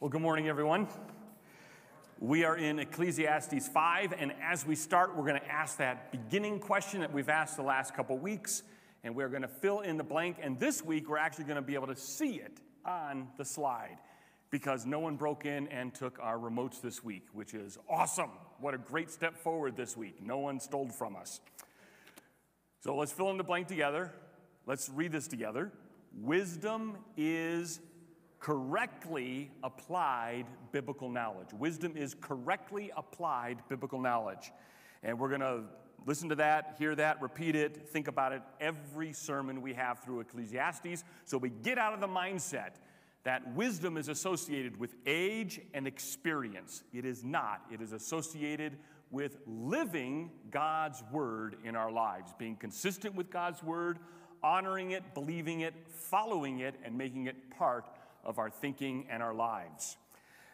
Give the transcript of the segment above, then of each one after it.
Well, good morning, everyone. We are in Ecclesiastes 5, and as we start, we're going to ask that beginning question that we've asked the last couple weeks, and we're going to fill in the blank. And this week, we're actually going to be able to see it on the slide because no one broke in and took our remotes this week, which is awesome. What a great step forward this week. No one stole from us. So let's fill in the blank together. Let's read this together. Wisdom is correctly applied biblical knowledge. Wisdom is correctly applied biblical knowledge. And we're going to listen to that, hear that, repeat it, think about it every sermon we have through Ecclesiastes. So we get out of the mindset that wisdom is associated with age and experience. It is not, it is associated with living God's word in our lives, being consistent with God's word, honoring it, believing it, following it, and making it part of our thinking and our lives.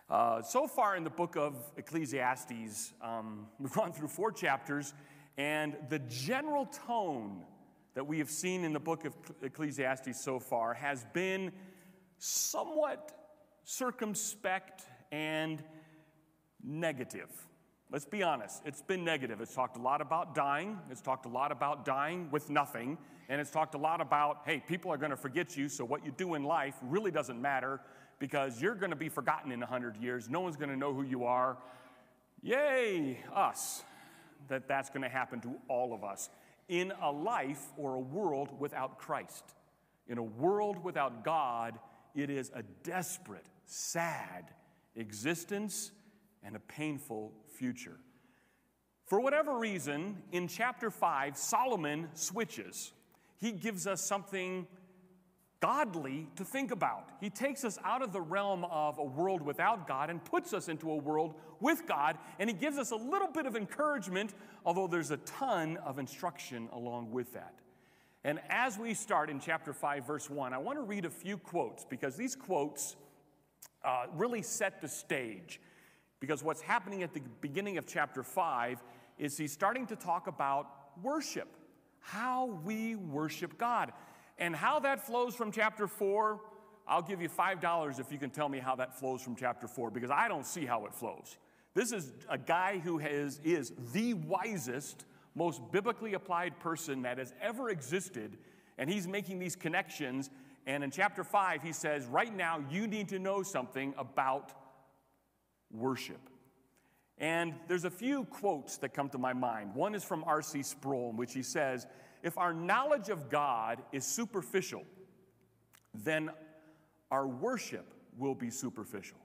Uh, so far in the book of Ecclesiastes, um, we've gone through four chapters, and the general tone that we have seen in the book of Ecclesiastes so far has been somewhat circumspect and negative. Let's be honest, it's been negative. It's talked a lot about dying, it's talked a lot about dying with nothing, and it's talked a lot about, hey, people are going to forget you, so what you do in life really doesn't matter because you're going to be forgotten in 100 years. No one's going to know who you are. Yay, us, that that's going to happen to all of us in a life or a world without Christ. In a world without God, it is a desperate, sad existence and a painful future. For whatever reason, in chapter 5, Solomon switches he gives us something godly to think about. He takes us out of the realm of a world without God and puts us into a world with God, and He gives us a little bit of encouragement, although there's a ton of instruction along with that. And as we start in chapter 5, verse 1, I want to read a few quotes because these quotes uh, really set the stage. Because what's happening at the beginning of chapter 5 is he's starting to talk about worship how we worship God. And how that flows from chapter 4, I'll give you $5 if you can tell me how that flows from chapter 4, because I don't see how it flows. This is a guy who has, is the wisest, most biblically applied person that has ever existed, and he's making these connections. And in chapter 5, he says, Right now, you need to know something about worship. And there's a few quotes that come to my mind. One is from R.C. Sproul, in which he says, If our knowledge of God is superficial, then our worship will be superficial.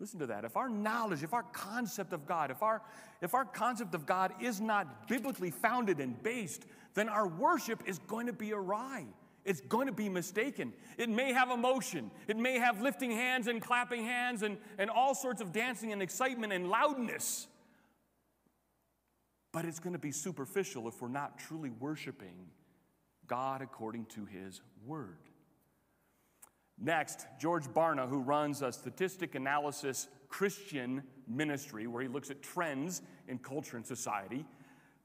Listen to that. If our knowledge, if our concept of God, if our, if our concept of God is not biblically founded and based, then our worship is going to be awry. It's going to be mistaken. It may have emotion. It may have lifting hands and clapping hands and, and all sorts of dancing and excitement and loudness. But it's going to be superficial if we're not truly worshiping God according to His Word. Next, George Barna, who runs a statistic analysis Christian ministry where he looks at trends in culture and society,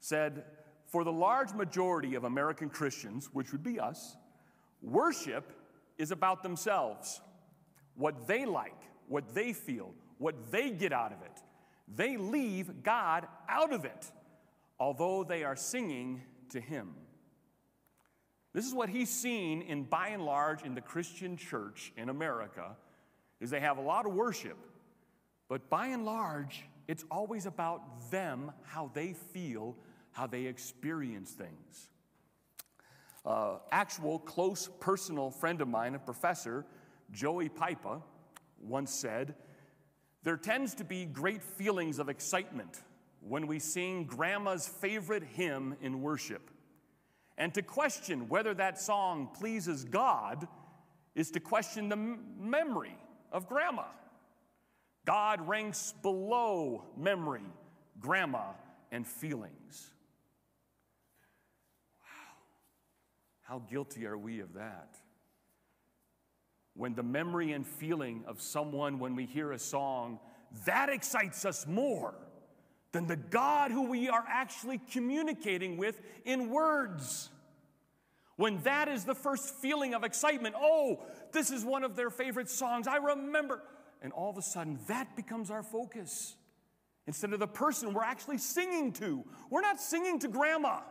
said, For the large majority of American Christians, which would be us, Worship is about themselves, what they like, what they feel, what they get out of it. They leave God out of it, although they are singing to Him. This is what he's seen in by and large in the Christian church in America is they have a lot of worship, but by and large it's always about them, how they feel, how they experience things. Uh, actual close personal friend of mine, a professor, Joey Pipa, once said, There tends to be great feelings of excitement when we sing grandma's favorite hymn in worship. And to question whether that song pleases God is to question the m- memory of grandma. God ranks below memory, grandma, and feelings. How guilty are we of that? When the memory and feeling of someone, when we hear a song, that excites us more than the God who we are actually communicating with in words. When that is the first feeling of excitement, oh, this is one of their favorite songs, I remember. And all of a sudden, that becomes our focus. Instead of the person we're actually singing to. We're not singing to grandma.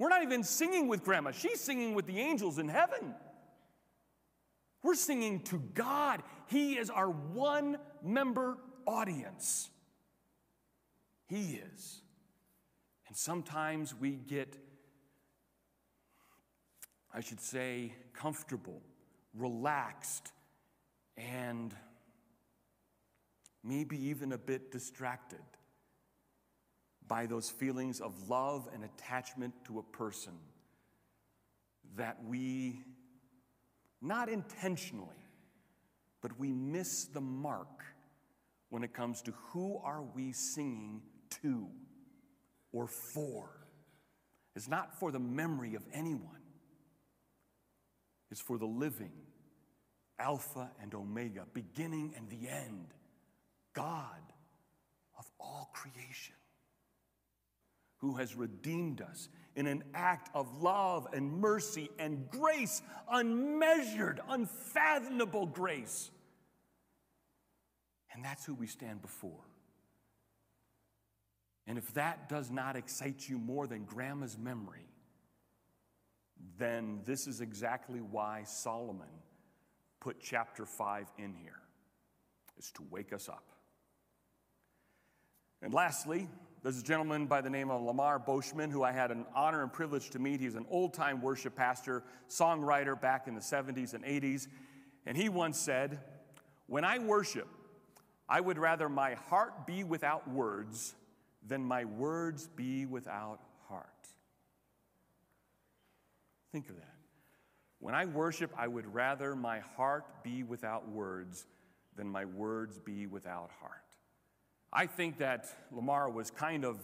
We're not even singing with grandma. She's singing with the angels in heaven. We're singing to God. He is our one member audience. He is. And sometimes we get, I should say, comfortable, relaxed, and maybe even a bit distracted by those feelings of love and attachment to a person that we, not intentionally, but we miss the mark when it comes to who are we singing to or for. It's not for the memory of anyone. It's for the living, Alpha and Omega, beginning and the end, God of all creation, who has redeemed us in an act of love and mercy and grace, unmeasured, unfathomable grace. And that's who we stand before. And if that does not excite you more than grandma's memory, then this is exactly why Solomon put chapter 5 in here, is to wake us up. And lastly, there's a gentleman by the name of Lamar Boschman who I had an honor and privilege to meet. He's an old time worship pastor, songwriter back in the 70s and 80s. And he once said, When I worship, I would rather my heart be without words than my words be without heart. Think of that. When I worship, I would rather my heart be without words than my words be without heart. I think that Lamar was kind of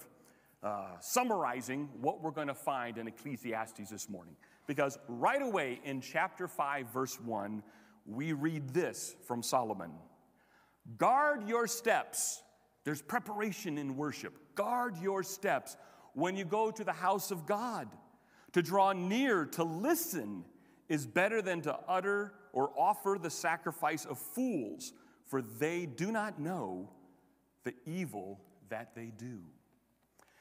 uh, summarizing what we're going to find in Ecclesiastes this morning. Because right away in chapter 5, verse 1, we read this from Solomon Guard your steps. There's preparation in worship. Guard your steps when you go to the house of God. To draw near, to listen, is better than to utter or offer the sacrifice of fools, for they do not know the evil that they do.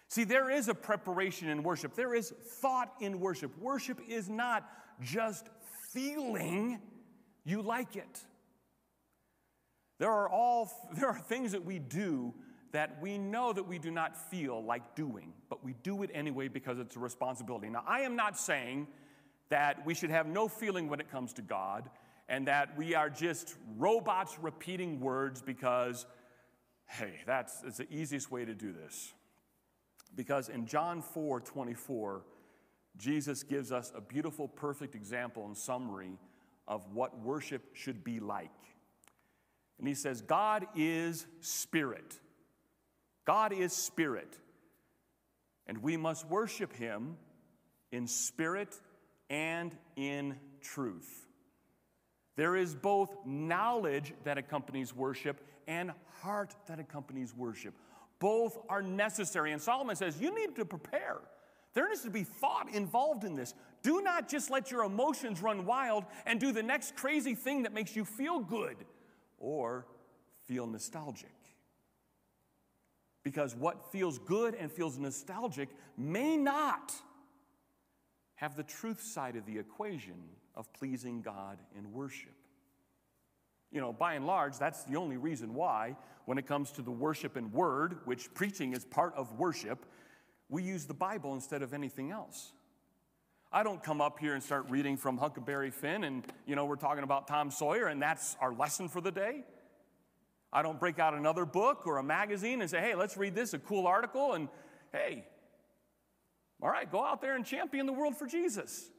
See, there is a preparation in worship, there is thought in worship. Worship is not just feeling you like it. There are all there are things that we do that we know that we do not feel like doing, but we do it anyway because it's a responsibility. Now, I am not saying that we should have no feeling when it comes to God and that we are just robots repeating words because, hey, that's, that's the easiest way to do this. Because in John 4 24, Jesus gives us a beautiful, perfect example and summary of what worship should be like. And he says, God is spirit. God is spirit, and we must worship him in spirit and in truth. There is both knowledge that accompanies worship and heart that accompanies worship. Both are necessary. And Solomon says, You need to prepare. There needs to be thought involved in this. Do not just let your emotions run wild and do the next crazy thing that makes you feel good or feel nostalgic. Because what feels good and feels nostalgic may not have the truth side of the equation of pleasing God in worship. You know, by and large, that's the only reason why, when it comes to the worship and word, which preaching is part of worship, we use the Bible instead of anything else. I don't come up here and start reading from Huckleberry Finn and, you know, we're talking about Tom Sawyer and that's our lesson for the day. I don't break out another book or a magazine and say, hey, let's read this, a cool article, and hey, all right, go out there and champion the world for Jesus.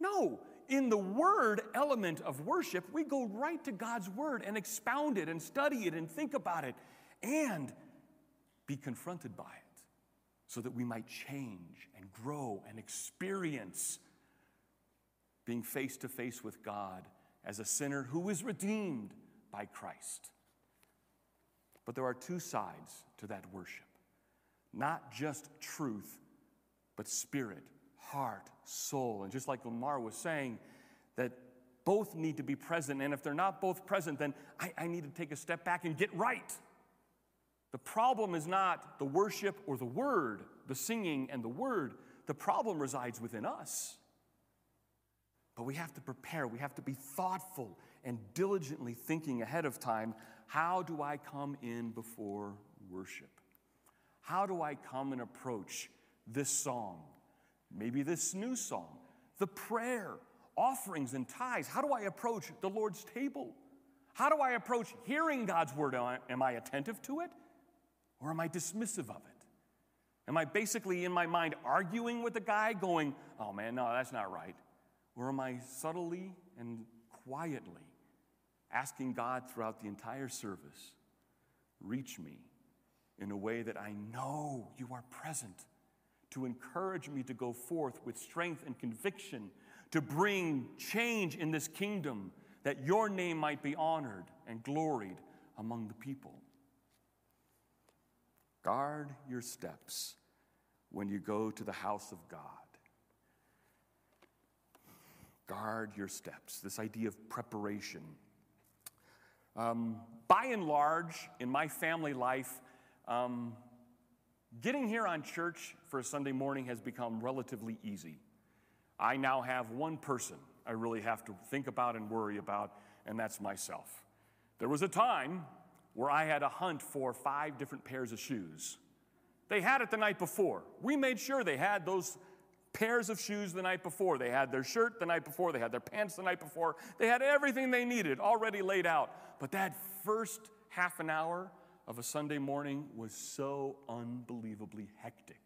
No, in the word element of worship, we go right to God's word and expound it and study it and think about it and be confronted by it so that we might change and grow and experience being face to face with God as a sinner who is redeemed by Christ. But there are two sides to that worship not just truth, but spirit, heart, soul. And just like Lamar was saying, that both need to be present. And if they're not both present, then I, I need to take a step back and get right. The problem is not the worship or the word, the singing and the word. The problem resides within us. But we have to prepare, we have to be thoughtful and diligently thinking ahead of time how do I come in before worship? How do I come and approach this song? Maybe this new song, the prayer, offerings, and tithes. How do I approach the Lord's table? How do I approach hearing God's word? Am I attentive to it or am I dismissive of it? Am I basically in my mind arguing with the guy, going, oh man, no, that's not right? Or am I subtly and quietly asking God throughout the entire service, reach me in a way that I know you are present, to encourage me to go forth with strength and conviction, to bring change in this kingdom, that your name might be honored and gloried among the people. Guard your steps when you go to the house of God. Guard your steps. This idea of preparation. Um, by and large, in my family life, um, getting here on church for a Sunday morning has become relatively easy. I now have one person I really have to think about and worry about, and that's myself. There was a time where I had a hunt for five different pairs of shoes. They had it the night before. We made sure they had those pairs of shoes the night before. They had their shirt the night before. They had their pants the night before. They had everything they needed already laid out. But that first half an hour of a Sunday morning was so unbelievably hectic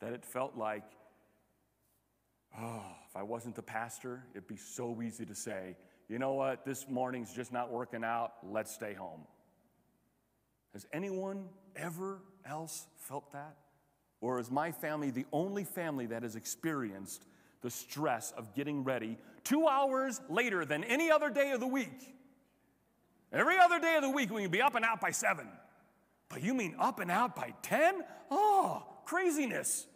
that it felt like, oh, if I wasn't the pastor, it'd be so easy to say, you know what, this morning's just not working out, let's stay home. Has anyone ever else felt that? Or is my family the only family that has experienced the stress of getting ready two hours later than any other day of the week? Every other day of the week, we can be up and out by seven. But you mean up and out by 10? Oh, craziness.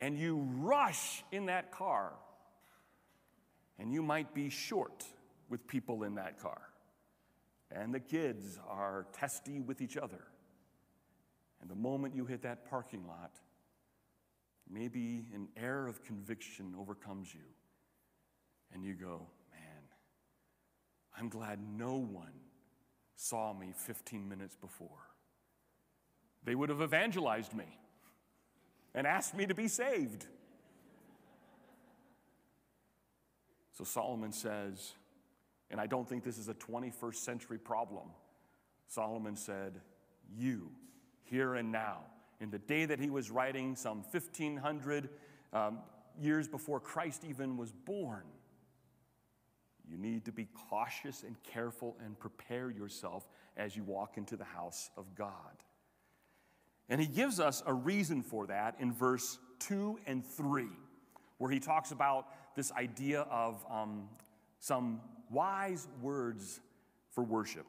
And you rush in that car, and you might be short with people in that car. And the kids are testy with each other. And the moment you hit that parking lot, maybe an air of conviction overcomes you. And you go, I'm glad no one saw me 15 minutes before. They would have evangelized me and asked me to be saved. So Solomon says, and I don't think this is a 21st century problem. Solomon said, You here and now. In the day that he was writing, some 1500 um, years before Christ even was born, you need to be cautious and careful and prepare yourself as you walk into the house of God. And he gives us a reason for that in verse 2 and 3, where he talks about this idea of um, some wise words for worship.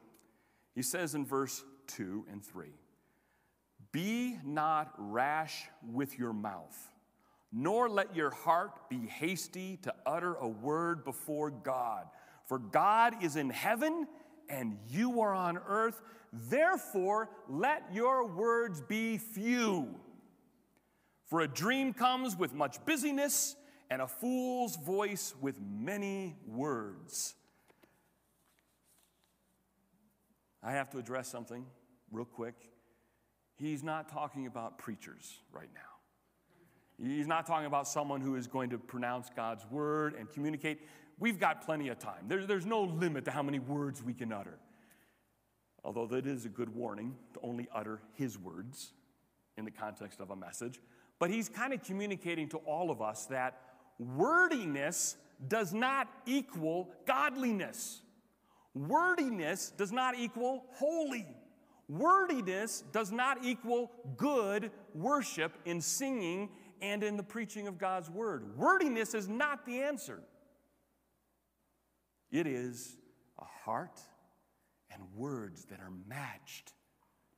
He says in verse 2 and 3 be not rash with your mouth, nor let your heart be hasty to utter a word before God. For God is in heaven and you are on earth. Therefore, let your words be few. For a dream comes with much busyness, and a fool's voice with many words. I have to address something real quick. He's not talking about preachers right now. He's not talking about someone who is going to pronounce God's word and communicate. We've got plenty of time. There, there's no limit to how many words we can utter. Although that is a good warning to only utter his words in the context of a message. But he's kind of communicating to all of us that wordiness does not equal godliness. Wordiness does not equal holy. Wordiness does not equal good worship in singing and in the preaching of God's word. Wordiness is not the answer. It is a heart and words that are matched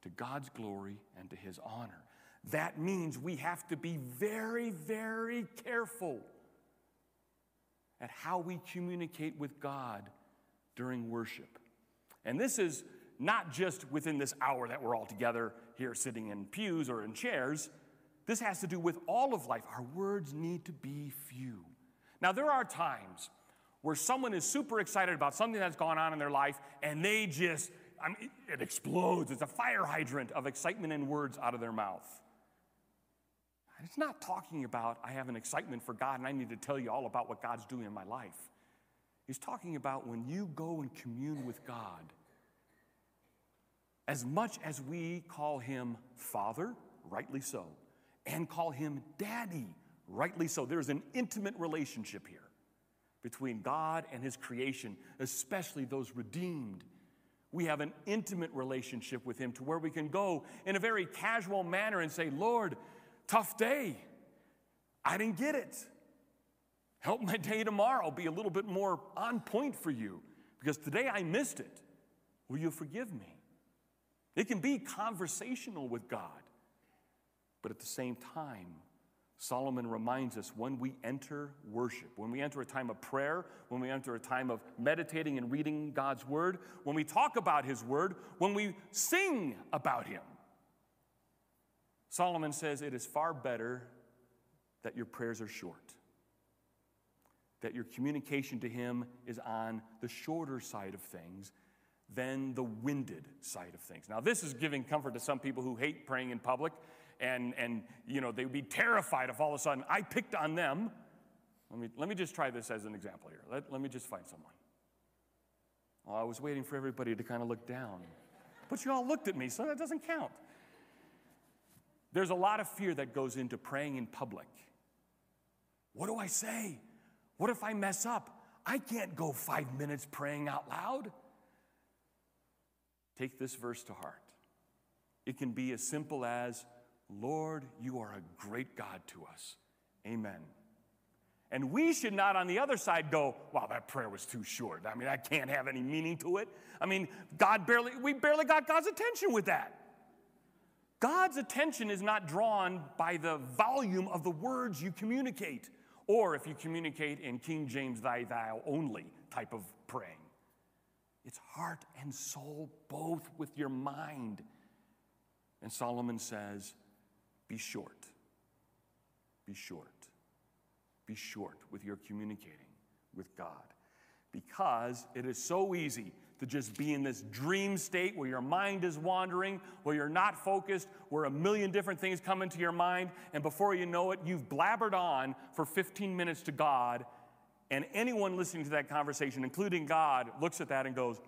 to God's glory and to his honor. that means we have to be very, very careful at how we communicate with God during worship. And this is not just within this hour that we're all together here sitting in pews or in chairs. This has to do with all of life. Our words need to be few. Now, there are times where someone is super excited about something that's gone on in their life and they just, I mean, it explodes. It's a fire hydrant of excitement and words out of their mouth. It's not talking about, I have an excitement for God and I need to tell you all about what God's doing in my life. He's talking about when you go and commune with God, as much as we call him Father, rightly so, and call him Daddy, rightly so, there's an intimate relationship here between God and his creation, especially those redeemed. We have an intimate relationship with him to where we can go in a very casual manner and say, Lord, tough day. I didn't get it. Help my day tomorrow be a little bit more on point for you because today I missed it. Will you forgive me? It can be conversational with God, but at the same time, Solomon reminds us when we enter worship, when we enter a time of prayer, when we enter a time of meditating and reading God's word, when we talk about his word, when we sing about him, Solomon says it is far better that your prayers are short, that your communication to him is on the shorter side of things than the winded side of things. Now, this is giving comfort to some people who hate praying in public and, and you know, they would be terrified if all of a sudden I picked on them. Let me, let me just try this as an example here. Let, let me just find someone. Well, I was waiting for everybody to kind of look down. But you all looked at me, so that doesn't count. There's a lot of fear that goes into praying in public. What do I say? What if I mess up? I can't go five minutes praying out loud. Take this verse to heart. It can be as simple as Lord, you are a great God to us. Amen. And we should not, on the other side, go, wow, that prayer was too short. I mean, I can't have any meaning to it. I mean, God barely, we barely got God's attention with that. God's attention is not drawn by the volume of the words you communicate, or if you communicate in King James, thy, thou only type of praying. It's heart and soul, both with your mind. And Solomon says, be short. Be short. Be short with your communicating with God. Because it is so easy to just be in this dream state where your mind is wandering, where you're not focused, where a million different things come into your mind, and before you know it, you've blabbered on for 15 minutes to God, and anyone listening to that conversation, including God, looks at that and goes,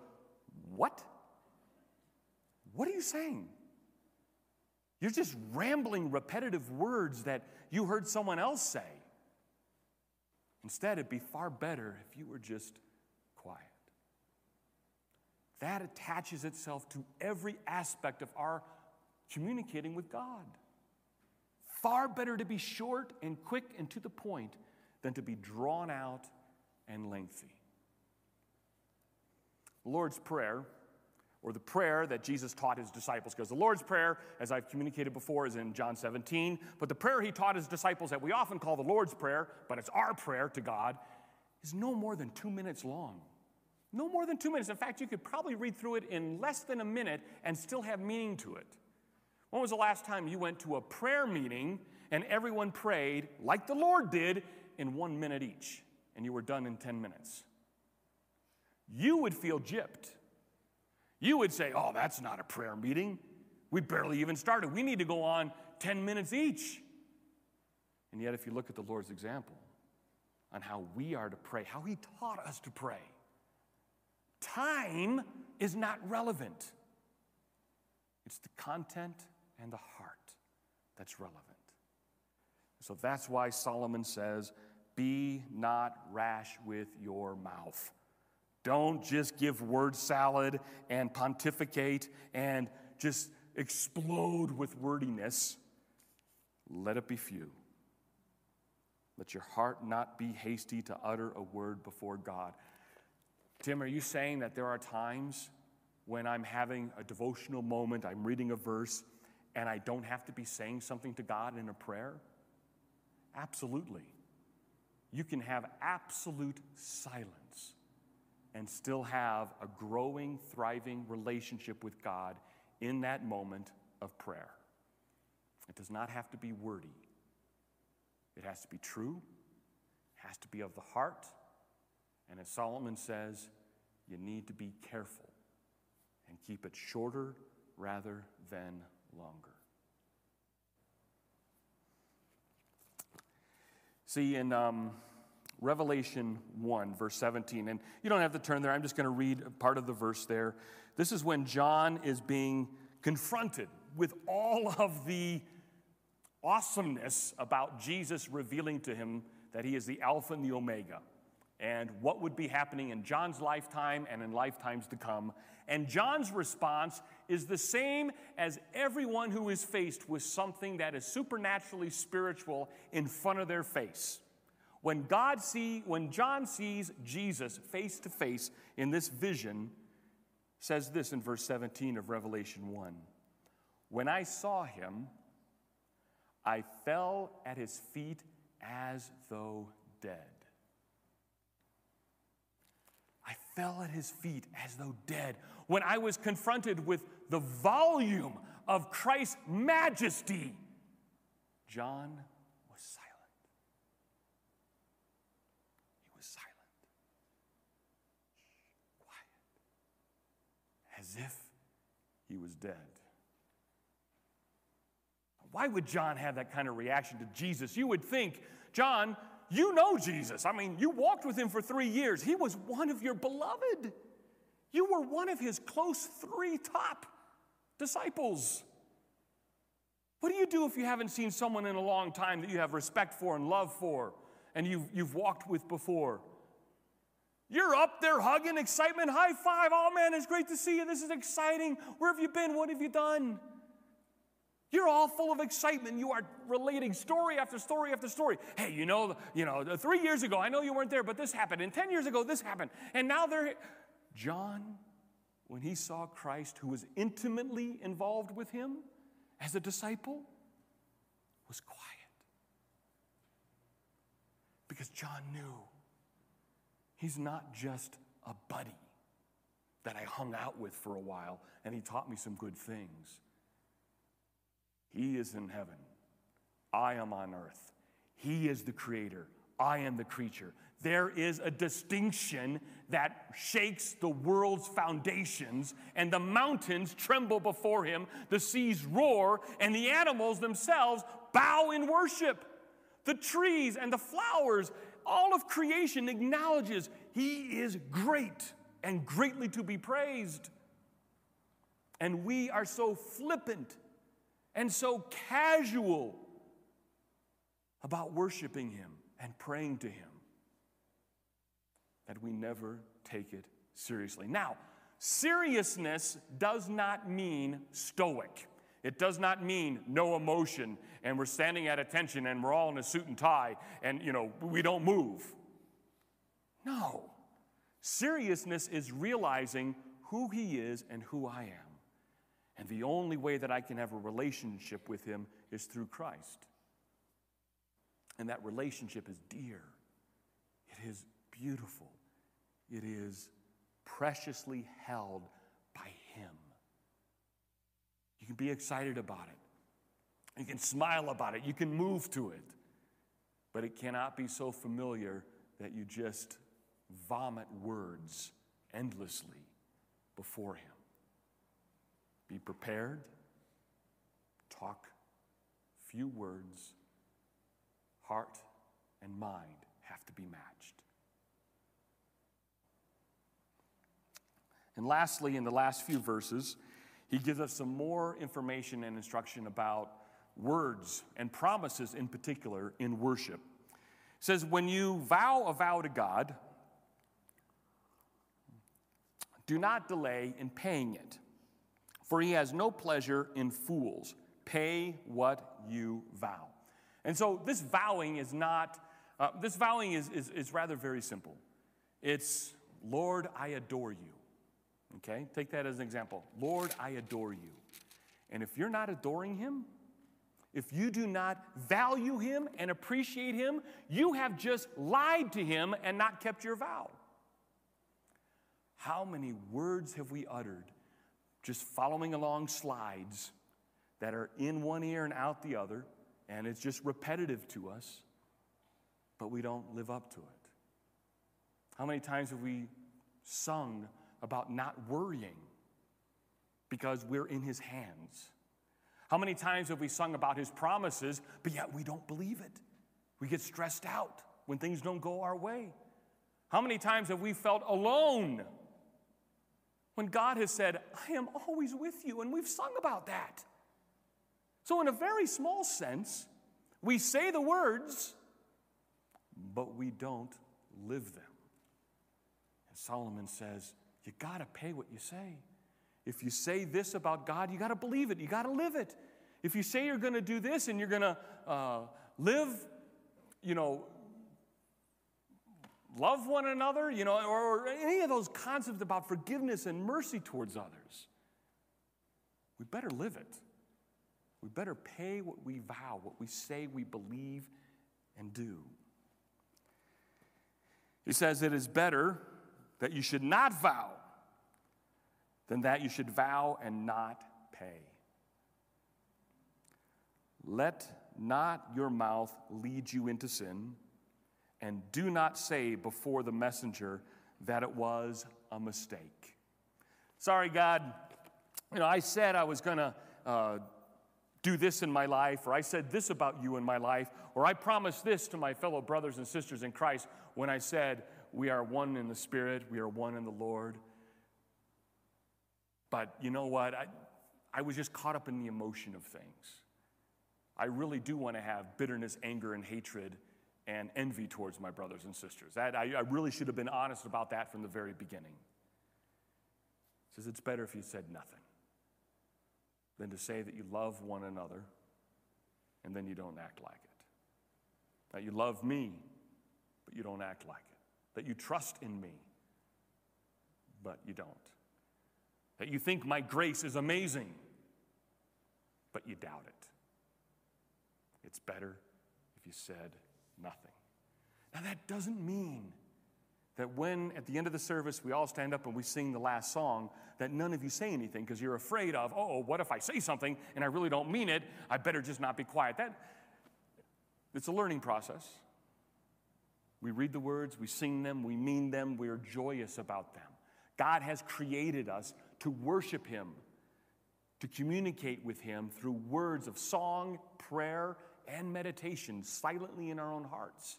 What? What are you saying? You're just rambling repetitive words that you heard someone else say. Instead, it'd be far better if you were just quiet. That attaches itself to every aspect of our communicating with God. Far better to be short and quick and to the point than to be drawn out and lengthy. Lord's Prayer or the prayer that Jesus taught his disciples. Because the Lord's Prayer, as I've communicated before, is in John 17. But the prayer he taught his disciples that we often call the Lord's Prayer, but it's our prayer to God, is no more than two minutes long. No more than two minutes. In fact, you could probably read through it in less than a minute and still have meaning to it. When was the last time you went to a prayer meeting and everyone prayed like the Lord did in one minute each and you were done in 10 minutes? You would feel gypped. You would say, oh, that's not a prayer meeting. We barely even started. We need to go on 10 minutes each. And yet, if you look at the Lord's example on how we are to pray, how He taught us to pray, time is not relevant. It's the content and the heart that's relevant. So that's why Solomon says, Be not rash with your mouth. Don't just give word salad and pontificate and just explode with wordiness. Let it be few. Let your heart not be hasty to utter a word before God. Tim, are you saying that there are times when I'm having a devotional moment, I'm reading a verse, and I don't have to be saying something to God in a prayer? Absolutely. You can have absolute silence and still have a growing, thriving relationship with God in that moment of prayer. It does not have to be wordy, it has to be true, it has to be of the heart. And as Solomon says, you need to be careful and keep it shorter rather than longer. See, in um, Revelation 1, verse 17, and you don't have to turn there, I'm just going to read part of the verse there. This is when John is being confronted with all of the awesomeness about Jesus revealing to him that he is the Alpha and the Omega and what would be happening in John's lifetime and in lifetimes to come. And John's response is the same as everyone who is faced with something that is supernaturally spiritual in front of their face. When God see when John sees Jesus face to face in this vision says this in verse 17 of Revelation 1. When I saw him I fell at his feet as though dead. I fell at his feet as though dead when I was confronted with the volume of Christ's majesty. John was silent. He was silent, quiet, as if he was dead. Why would John have that kind of reaction to Jesus? You would think, John, you know Jesus. I mean, you walked with him for three years. He was one of your beloved. You were one of his close three top disciples. What do you do if you haven't seen someone in a long time that you have respect for and love for and you've, you've walked with before? You're up there hugging, excitement, high five. Oh man, it's great to see you. This is exciting. Where have you been? What have you done? You're all full of excitement. You are relating story after story after story. Hey, you know, you know, three years ago, I know you weren't there, but this happened. And 10 years ago, this happened. And now they're. John, when he saw Christ, who was intimately involved with him as a disciple, was quiet. Because John knew he's not just a buddy that I hung out with for a while and he taught me some good things. He is in heaven. I am on earth. He is the creator. I am the creature. There is a distinction that shakes the world's foundations, and the mountains tremble before him, the seas roar, and the animals themselves bow in worship. The trees and the flowers, all of creation acknowledges he is great and greatly to be praised. And we are so flippant and so casual about worshiping Him and praying to Him that we never take it seriously. Now, seriousness does not mean stoic. It does not mean no emotion and we're standing at attention and we're all in a suit and tie and you know we don't move. No. Seriousness is realizing who he is and who I am. And the only way that I can have a relationship with Him is through Christ. And that relationship is dear, it is beautiful, it is preciously held. You can be excited about it, you can smile about it, you can move to it, but it cannot be so familiar that you just vomit words endlessly before Him. Be prepared, talk few words, heart and mind have to be matched. And lastly, in the last few verses, he gives us some more information and instruction about words and promises in particular in worship. He says, When you vow a vow to God, do not delay in paying it for he has no pleasure in fools. Pay what you vow. And so this vowing is not, uh, this vowing is, is, is rather very simple. It's, Lord, I adore you. Okay? Take that as an example. Lord, I adore you. And if you're not adoring him, if you do not value him and appreciate him, you have just lied to him and not kept your vow. How many words have we uttered just following along slides that are in one ear and out the other, and it's just repetitive to us, but we don't live up to it? How many times have we sung about not worrying because we're in his hands? How many times have we sung about his promises, but yet we don't believe it? We get stressed out when things don't go our way. How many times have we felt alone when God has said, I am always with you? And we've sung about that. So, in a very small sense, we say the words, but we don't live them. And Solomon says, You got to pay what you say. If you say this about God, you got to believe it, you got to live it. If you say you're going to do this and you're going to uh, live, you know, love one another, you know, or, or any of those concepts about forgiveness and mercy towards others, we better live it. We better pay what we vow, what we say we believe and do. He says it is better that you should not vow than that you should vow and not pay. Let not your mouth lead you into sin, and do not say before the messenger that it was a mistake. Sorry, God, you know, I said I was going to uh, do this in my life, or I said this about you in my life, or I promised this to my fellow brothers and sisters in Christ when I said, We are one in the Spirit, we are one in the Lord. But you know what? I, I was just caught up in the emotion of things. I really do want to have bitterness, anger, and hatred and envy towards my brothers and sisters. That, I, I really should have been honest about that from the very beginning. He says it's better if you said nothing than to say that you love one another and then you don't act like it. That you love me, but you don't act like it. That you trust in me, but you don't. That you think my grace is amazing, but you doubt it. It's better if you said nothing. Now, that doesn't mean that when at the end of the service we all stand up and we sing the last song, that none of you say anything because you're afraid of, oh, what if I say something and I really don't mean it? I better just not be quiet. That, it's a learning process. We read the words, we sing them, we mean them, we are joyous about them. God has created us to worship Him, to communicate with Him through words of song, prayer, and meditation silently in our own hearts.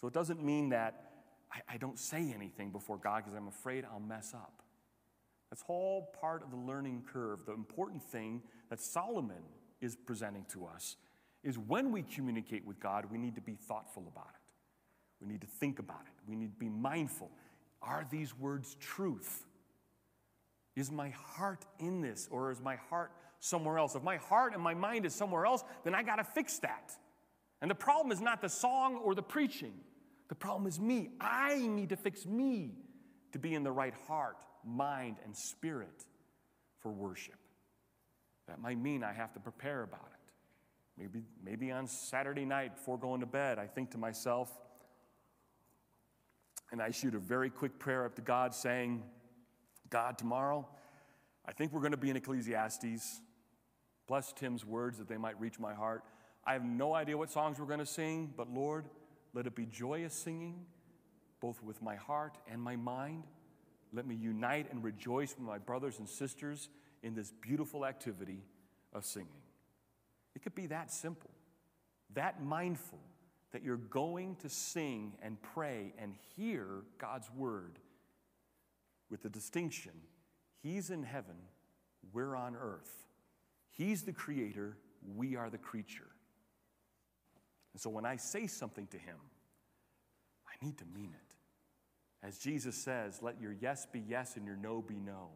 So it doesn't mean that I, I don't say anything before God because I'm afraid I'll mess up. That's all part of the learning curve. The important thing that Solomon is presenting to us is when we communicate with God, we need to be thoughtful about it. We need to think about it. We need to be mindful. Are these words truth? Is my heart in this or is my heart somewhere else? If my heart and my mind is somewhere else, then I got to fix that. And the problem is not the song or the preaching. The problem is me. I need to fix me to be in the right heart, mind, and spirit for worship. That might mean I have to prepare about it. Maybe, maybe on Saturday night before going to bed, I think to myself, and I shoot a very quick prayer up to God saying, God, tomorrow, I think we're going to be in Ecclesiastes. Bless Tim's words that they might reach my heart. I have no idea what songs we're going to sing, but Lord, let it be joyous singing, both with my heart and my mind. Let me unite and rejoice with my brothers and sisters in this beautiful activity of singing. It could be that simple, that mindful, that you're going to sing and pray and hear God's word with the distinction He's in heaven, we're on earth. He's the creator, we are the creature. And so when I say something to Him, I need to mean it. As Jesus says, let your yes be yes and your no be no.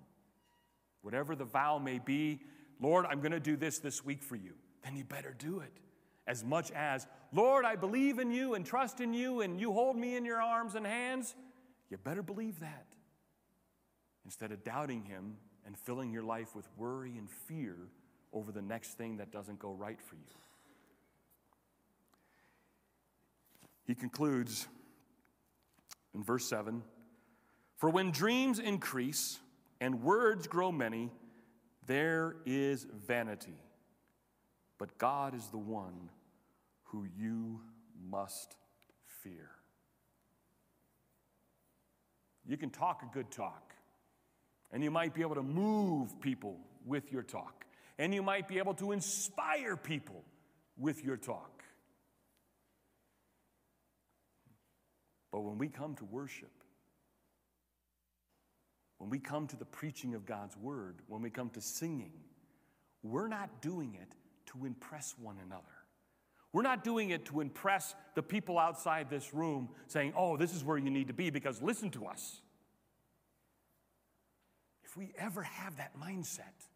Whatever the vow may be, Lord, I'm going to do this this week for you, then you better do it. As much as, Lord, I believe in you and trust in you and you hold me in your arms and hands, you better believe that. instead of doubting Him and filling your life with worry and fear over the next thing that doesn't go right for you. He concludes in verse 7 For when dreams increase and words grow many, there is vanity. But God is the one who you must fear. You can talk a good talk, and you might be able to move people with your talk, and you might be able to inspire people with your talk. But when we come to worship, when we come to the preaching of God's word, when we come to singing, we're not doing it to impress one another. We're not doing it to impress the people outside this room saying, oh, this is where you need to be because listen to us. If we ever have that mindset,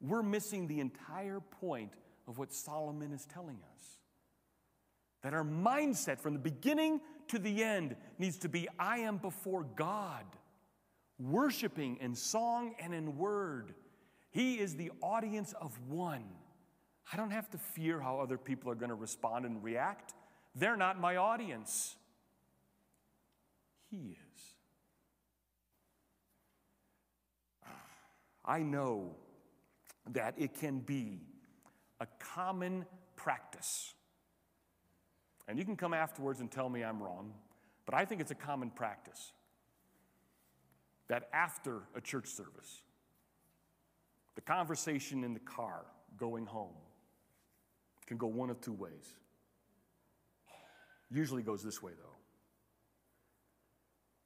we're missing the entire point of what Solomon is telling us. That our mindset from the beginning to the end needs to be I am before God, worshiping in song and in word. He is the audience of one. I don't have to fear how other people are going to respond and react. They're not my audience. He is. I know that it can be a common practice. And you can come afterwards and tell me I'm wrong, but I think it's a common practice that after a church service, the conversation in the car going home can go one of two ways. Usually goes this way, though.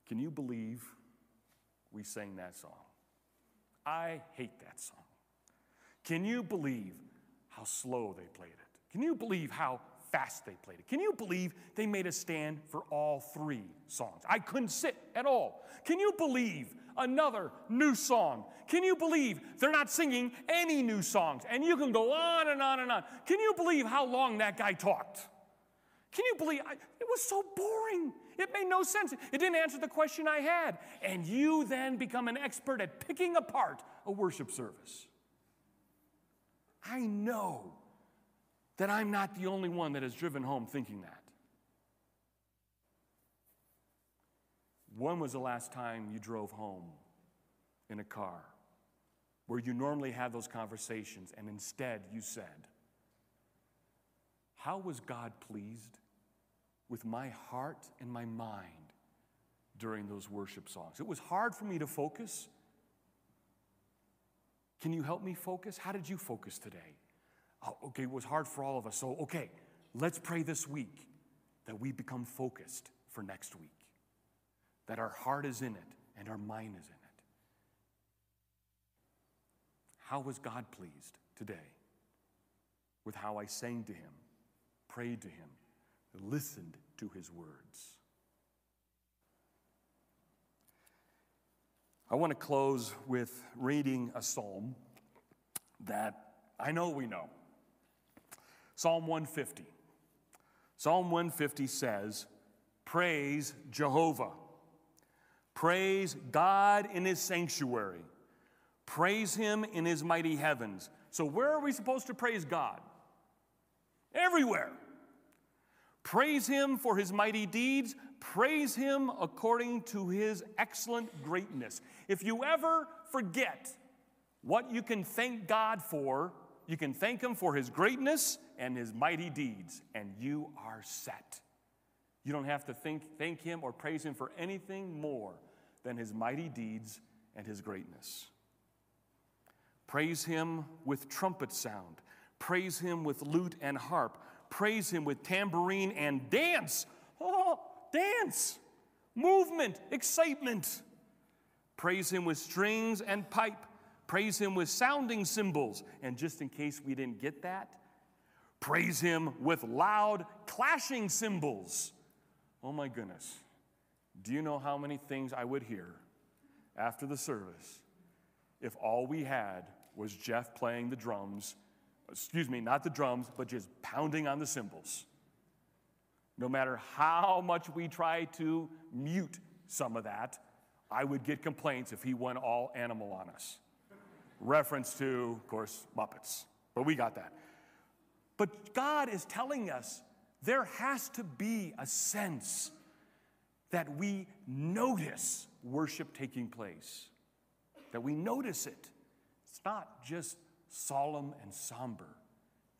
Can you believe we sang that song? I hate that song. Can you believe how slow they played it? Can you believe how fast they played it? Can you believe they made a stand for all three songs? I couldn't sit at all. Can you believe another new song? Can you believe they're not singing any new songs? And you can go on and on and on. Can you believe how long that guy talked? Can you believe I, it was so boring? It made no sense. It didn't answer the question I had. And you then become an expert at picking apart a worship service. I know that I'm not the only one that has driven home thinking that. When was the last time you drove home in a car where you normally have those conversations and instead you said, How was God pleased with my heart and my mind during those worship songs? It was hard for me to focus. Can you help me focus? How did you focus today? Oh, okay, it was hard for all of us. So, okay, let's pray this week that we become focused for next week, that our heart is in it and our mind is in it. How was God pleased today with how I sang to Him, prayed to Him, listened to His words? I want to close with reading a psalm that I know we know. Psalm 150. Psalm 150 says, Praise Jehovah. Praise God in his sanctuary. Praise him in his mighty heavens. So, where are we supposed to praise God? Everywhere. Praise him for his mighty deeds. Praise him according to his excellent greatness. If you ever forget what you can thank God for, you can thank him for his greatness and his mighty deeds, and you are set. You don't have to think, thank him or praise him for anything more than his mighty deeds and his greatness. Praise him with trumpet sound. Praise him with lute and harp. Praise him with tambourine and dance. Oh, dance! Movement, excitement. Praise him with strings and pipe. Praise him with sounding cymbals. And just in case we didn't get that, Praise him with loud clashing cymbals. Oh my goodness. Do you know how many things I would hear after the service if all we had was Jeff playing the drums? Excuse me, not the drums, but just pounding on the cymbals. No matter how much we try to mute some of that, I would get complaints if he went all animal on us. Reference to, of course, Muppets, but we got that. But God is telling us there has to be a sense that we notice worship taking place, that we notice it. It's not just solemn and somber,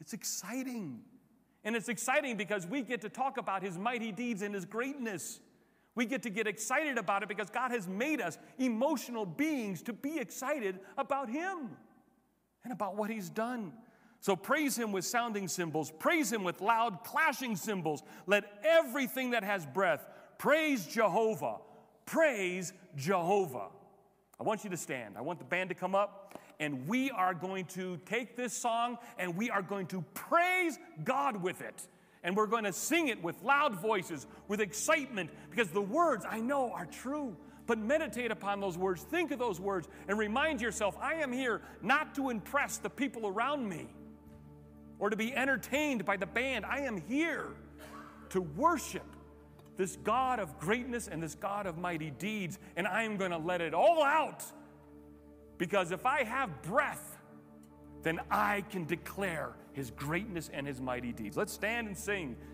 it's exciting. And it's exciting because we get to talk about his mighty deeds and his greatness. We get to get excited about it because God has made us emotional beings to be excited about him and about what he's done. So praise him with sounding cymbals, praise him with loud clashing cymbals. Let everything that has breath praise Jehovah. Praise Jehovah. I want you to stand. I want the band to come up, and we are going to take this song and we are going to praise God with it. And we're going to sing it with loud voices, with excitement, because the words I know are true. But meditate upon those words, think of those words, and remind yourself I am here not to impress the people around me or to be entertained by the band. I am here to worship this God of greatness and this God of mighty deeds, and I am going to let it all out. Because if I have breath, then I can declare his greatness and his mighty deeds. Let's stand and sing